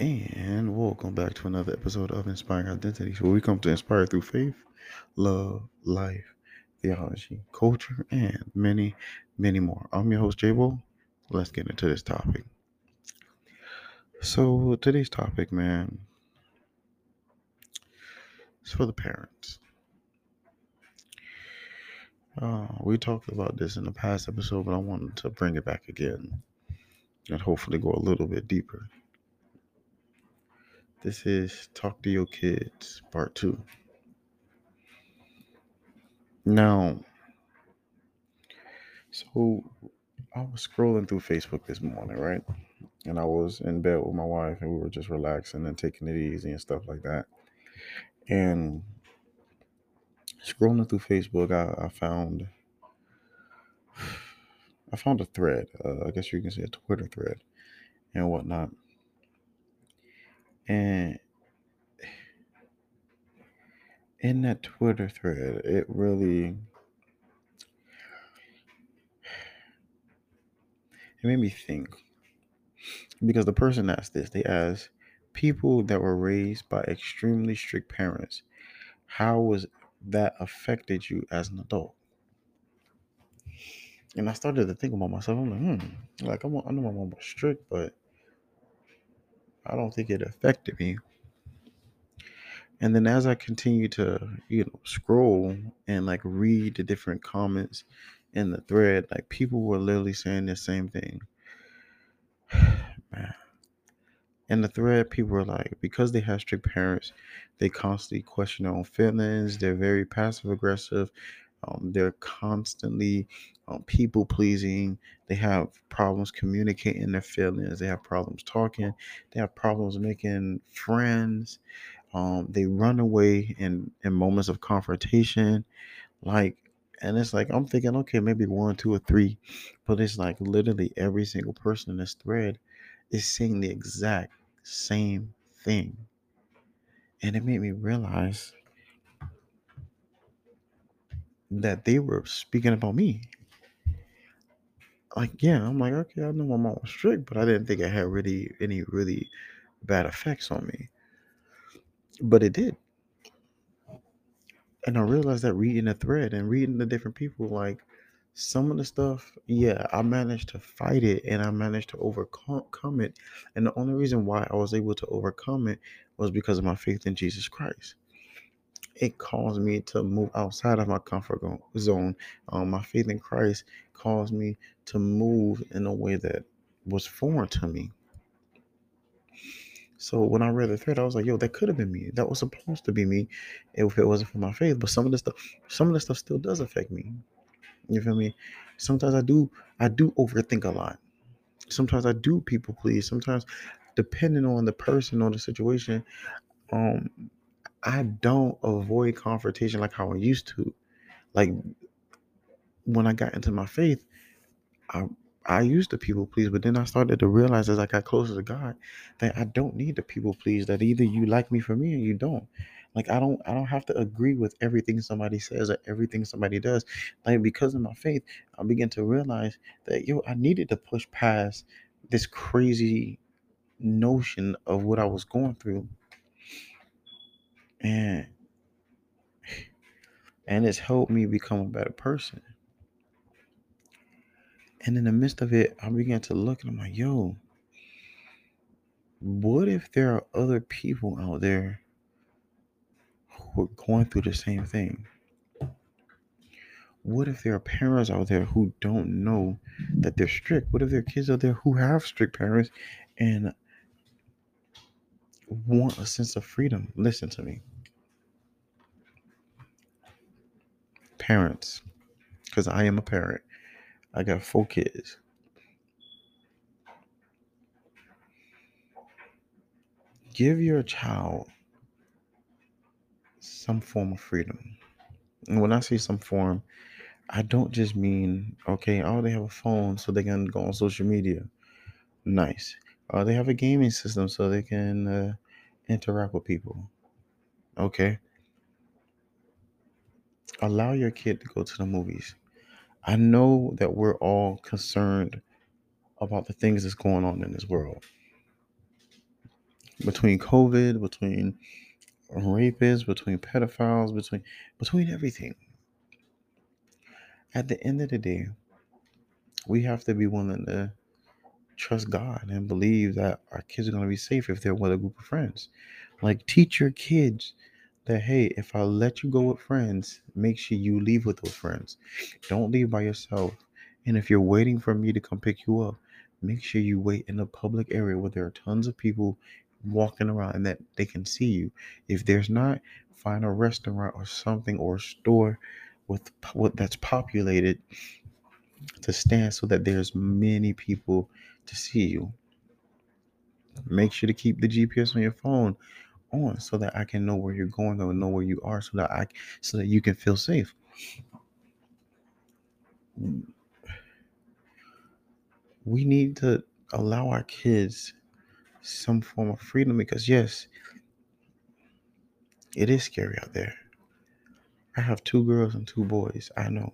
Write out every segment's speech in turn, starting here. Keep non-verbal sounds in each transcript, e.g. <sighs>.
And welcome back to another episode of Inspiring Identities, where we come to inspire through faith, love, life, theology, culture, and many, many more. I'm your host, J-Bo. Let's get into this topic. So, today's topic, man, is for the parents. Uh, we talked about this in the past episode, but I wanted to bring it back again and hopefully go a little bit deeper. This is Talk to Your Kids, Part 2. Now, so I was scrolling through Facebook this morning, right? And I was in bed with my wife and we were just relaxing and taking it easy and stuff like that. And scrolling through Facebook, I, I found I found a thread. Uh, I guess you can say a Twitter thread and whatnot. And in that Twitter thread, it really it made me think because the person asked this, they asked people that were raised by extremely strict parents, how was that affected you as an adult? And I started to think about myself. I'm like, hmm, like I'm, I know my mom was strict, but I don't think it affected me. And then as I continue to, you know, scroll and like read the different comments in the thread, like people were literally saying the same thing. <sighs> Man. In the thread, people were like, because they have strict parents, they constantly question their own feelings. They're very passive aggressive. Um, they're constantly um, people pleasing. They have problems communicating their feelings. They have problems talking. They have problems making friends. Um, they run away in in moments of confrontation, like, and it's like I'm thinking, okay, maybe one, two, or three, but it's like literally every single person in this thread is saying the exact same thing, and it made me realize that they were speaking about me. Like, yeah, I'm like, okay, I know my mom was strict, but I didn't think it had really any really bad effects on me. But it did. And I realized that reading the thread and reading the different people, like some of the stuff, yeah, I managed to fight it and I managed to overcome it. And the only reason why I was able to overcome it was because of my faith in Jesus Christ it caused me to move outside of my comfort zone. Um, my faith in Christ caused me to move in a way that was foreign to me. So when I read the thread, I was like, "Yo, that could have been me. That was supposed to be me, if it wasn't for my faith." But some of the stuff, some of the stuff still does affect me. You feel me? Sometimes I do, I do overthink a lot. Sometimes I do people please. Sometimes, depending on the person or the situation, um, I don't avoid confrontation like how I used to. Like when I got into my faith, I I used to people please, but then I started to realize as I got closer to God that I don't need to people please. That either you like me for me or you don't. Like I don't I don't have to agree with everything somebody says or everything somebody does. Like because of my faith, I began to realize that yo, I needed to push past this crazy notion of what I was going through and and it's helped me become a better person. And in the midst of it, I began to look and I'm like, yo, what if there are other people out there who are going through the same thing? What if there are parents out there who don't know that they're strict? What if there are kids out there who have strict parents and want a sense of freedom? Listen to me. Parents, because I am a parent, I got four kids. Give your child some form of freedom. And when I say some form, I don't just mean, okay, oh, they have a phone so they can go on social media. Nice. Uh, they have a gaming system so they can uh, interact with people. Okay. Allow your kid to go to the movies. I know that we're all concerned about the things that's going on in this world. between COVID, between rapists, between pedophiles, between between everything. At the end of the day, we have to be willing to trust God and believe that our kids are going to be safe if they're with a group of friends. Like teach your kids that hey, if I let you go with friends, make sure you leave with those friends. Don't leave by yourself. And if you're waiting for me to come pick you up, make sure you wait in a public area where there are tons of people walking around and that they can see you. If there's not, find a restaurant or something or a store with what that's populated to stand so that there's many people to see you. Make sure to keep the GPS on your phone on so that I can know where you're going or know where you are so that I so that you can feel safe. We need to allow our kids some form of freedom because yes, it is scary out there. I have two girls and two boys. I know.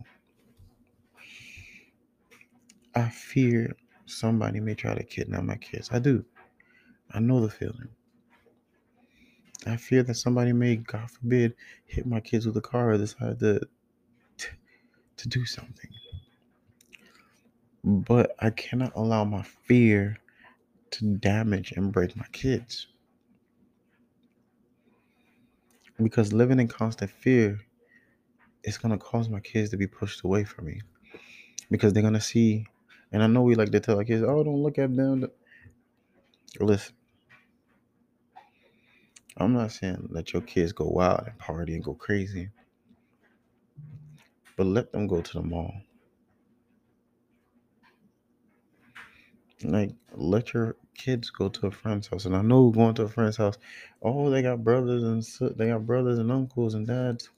I fear somebody may try to kidnap my kids. I do. I know the feeling. I fear that somebody may, God forbid, hit my kids with a car or decide to, to, to do something. But I cannot allow my fear to damage and break my kids. Because living in constant fear is going to cause my kids to be pushed away from me. Because they're going to see, and I know we like to tell our kids, oh, don't look at them. Listen, I'm not saying let your kids go wild and party and go crazy, but let them go to the mall. Like, let your kids go to a friend's house. And I know going to a friend's house, oh, they got brothers and they got brothers and uncles and dads.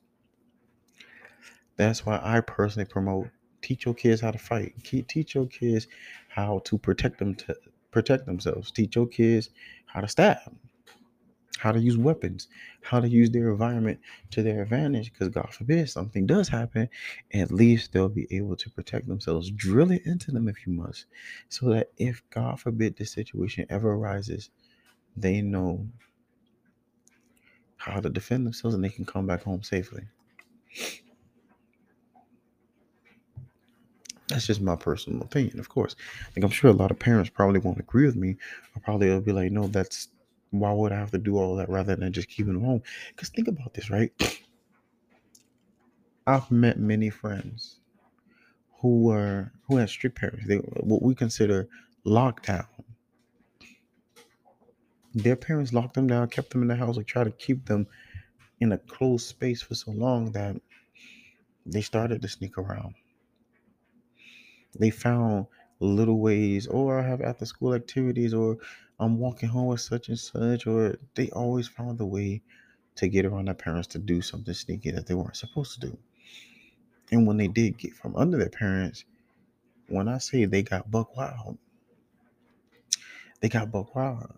That's why I personally promote teach your kids how to fight. Teach your kids how to protect them to protect themselves. Teach your kids how to stab how to use weapons, how to use their environment to their advantage. Because God forbid something does happen, at least they'll be able to protect themselves. Drill it into them if you must, so that if God forbid the situation ever arises, they know how to defend themselves and they can come back home safely. That's just my personal opinion, of course. Like I'm sure a lot of parents probably won't agree with me, or probably will be like, "No, that's why would I have to do all that rather than just keeping them home? Because think about this, right? <sniffs> I've met many friends who were who had strict parents. They what we consider lockdown. Their parents locked them down, kept them in the house, like try to keep them in a closed space for so long that they started to sneak around. They found little ways, or I have after school activities, or I'm walking home with such and such, or they always found a way to get around their parents to do something sneaky that they weren't supposed to do. And when they did get from under their parents, when I say they got buck wild, they got buck wild.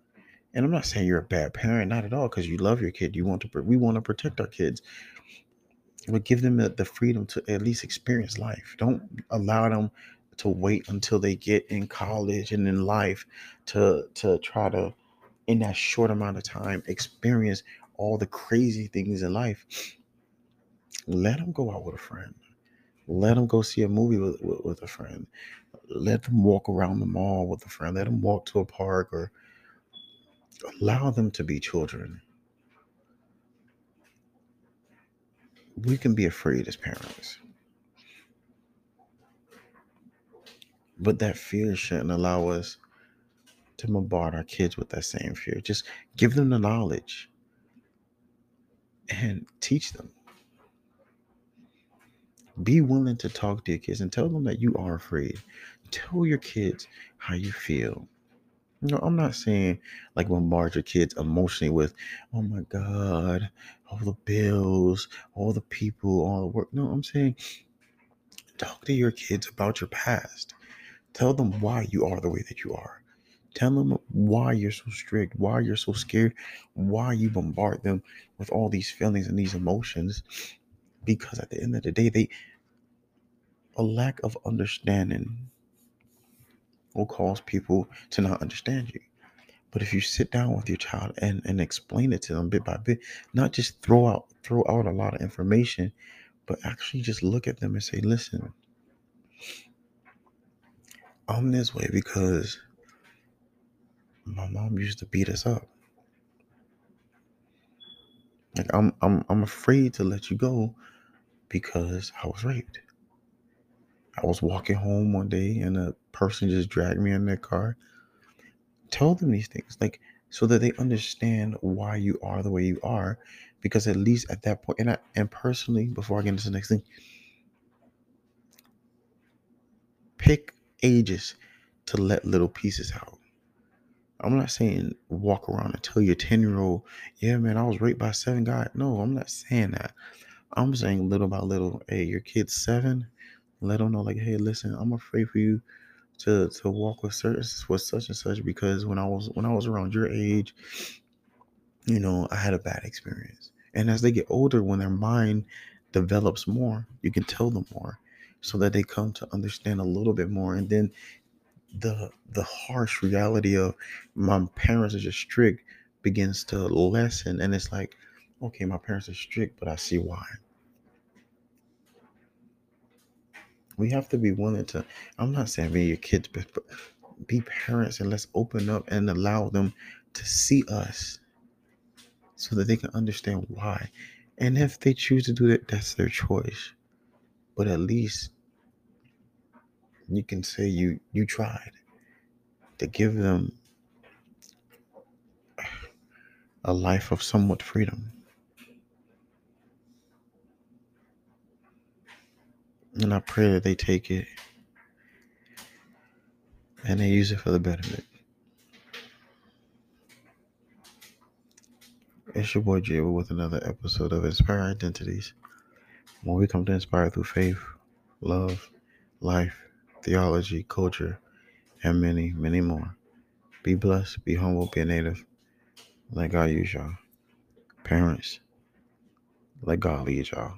And I'm not saying you're a bad parent, not at all, because you love your kid. You want to, we want to protect our kids, but give them the freedom to at least experience life. Don't allow them to wait until they get in college and in life to to try to in that short amount of time experience all the crazy things in life let them go out with a friend. Let them go see a movie with, with, with a friend. Let them walk around the mall with a friend. Let them walk to a park or allow them to be children. We can be afraid as parents But that fear shouldn't allow us to bombard our kids with that same fear. Just give them the knowledge and teach them. Be willing to talk to your kids and tell them that you are afraid. Tell your kids how you feel. No, I'm not saying like bombard your kids emotionally with, oh my God, all the bills, all the people, all the work. No, I'm saying talk to your kids about your past. Tell them why you are the way that you are. Tell them why you're so strict, why you're so scared, why you bombard them with all these feelings and these emotions. Because at the end of the day, they a lack of understanding will cause people to not understand you. But if you sit down with your child and, and explain it to them bit by bit, not just throw out throw out a lot of information, but actually just look at them and say, listen, I'm this way because my mom used to beat us up. Like I'm I'm I'm afraid to let you go because I was raped. I was walking home one day and a person just dragged me in their car. Tell them these things, like so that they understand why you are the way you are. Because at least at that point, and I and personally, before I get into the next thing, pick ages to let little pieces out. I'm not saying walk around and tell your 10 year old, yeah, man, I was raped by seven guys. No, I'm not saying that. I'm saying little by little, hey, your kid's seven, let them know, like, hey, listen, I'm afraid for you to to walk with certain with such and such because when I was when I was around your age, you know, I had a bad experience. And as they get older, when their mind develops more, you can tell them more so that they come to understand a little bit more. And then the the harsh reality of my parents are just strict begins to lessen. And it's like okay my parents are strict but i see why. We have to be willing to i'm not saying be your kids but be parents and let's open up and allow them to see us so that they can understand why. And if they choose to do that that's their choice but at least you can say you you tried to give them a life of somewhat freedom. And I pray that they take it and they use it for the betterment. It's your boy Jay with another episode of Inspire Identities. When we come to inspire through faith, love, life, theology, culture, and many, many more. Be blessed, be humble, be a native. Let God use y'all. Parents, let God lead y'all.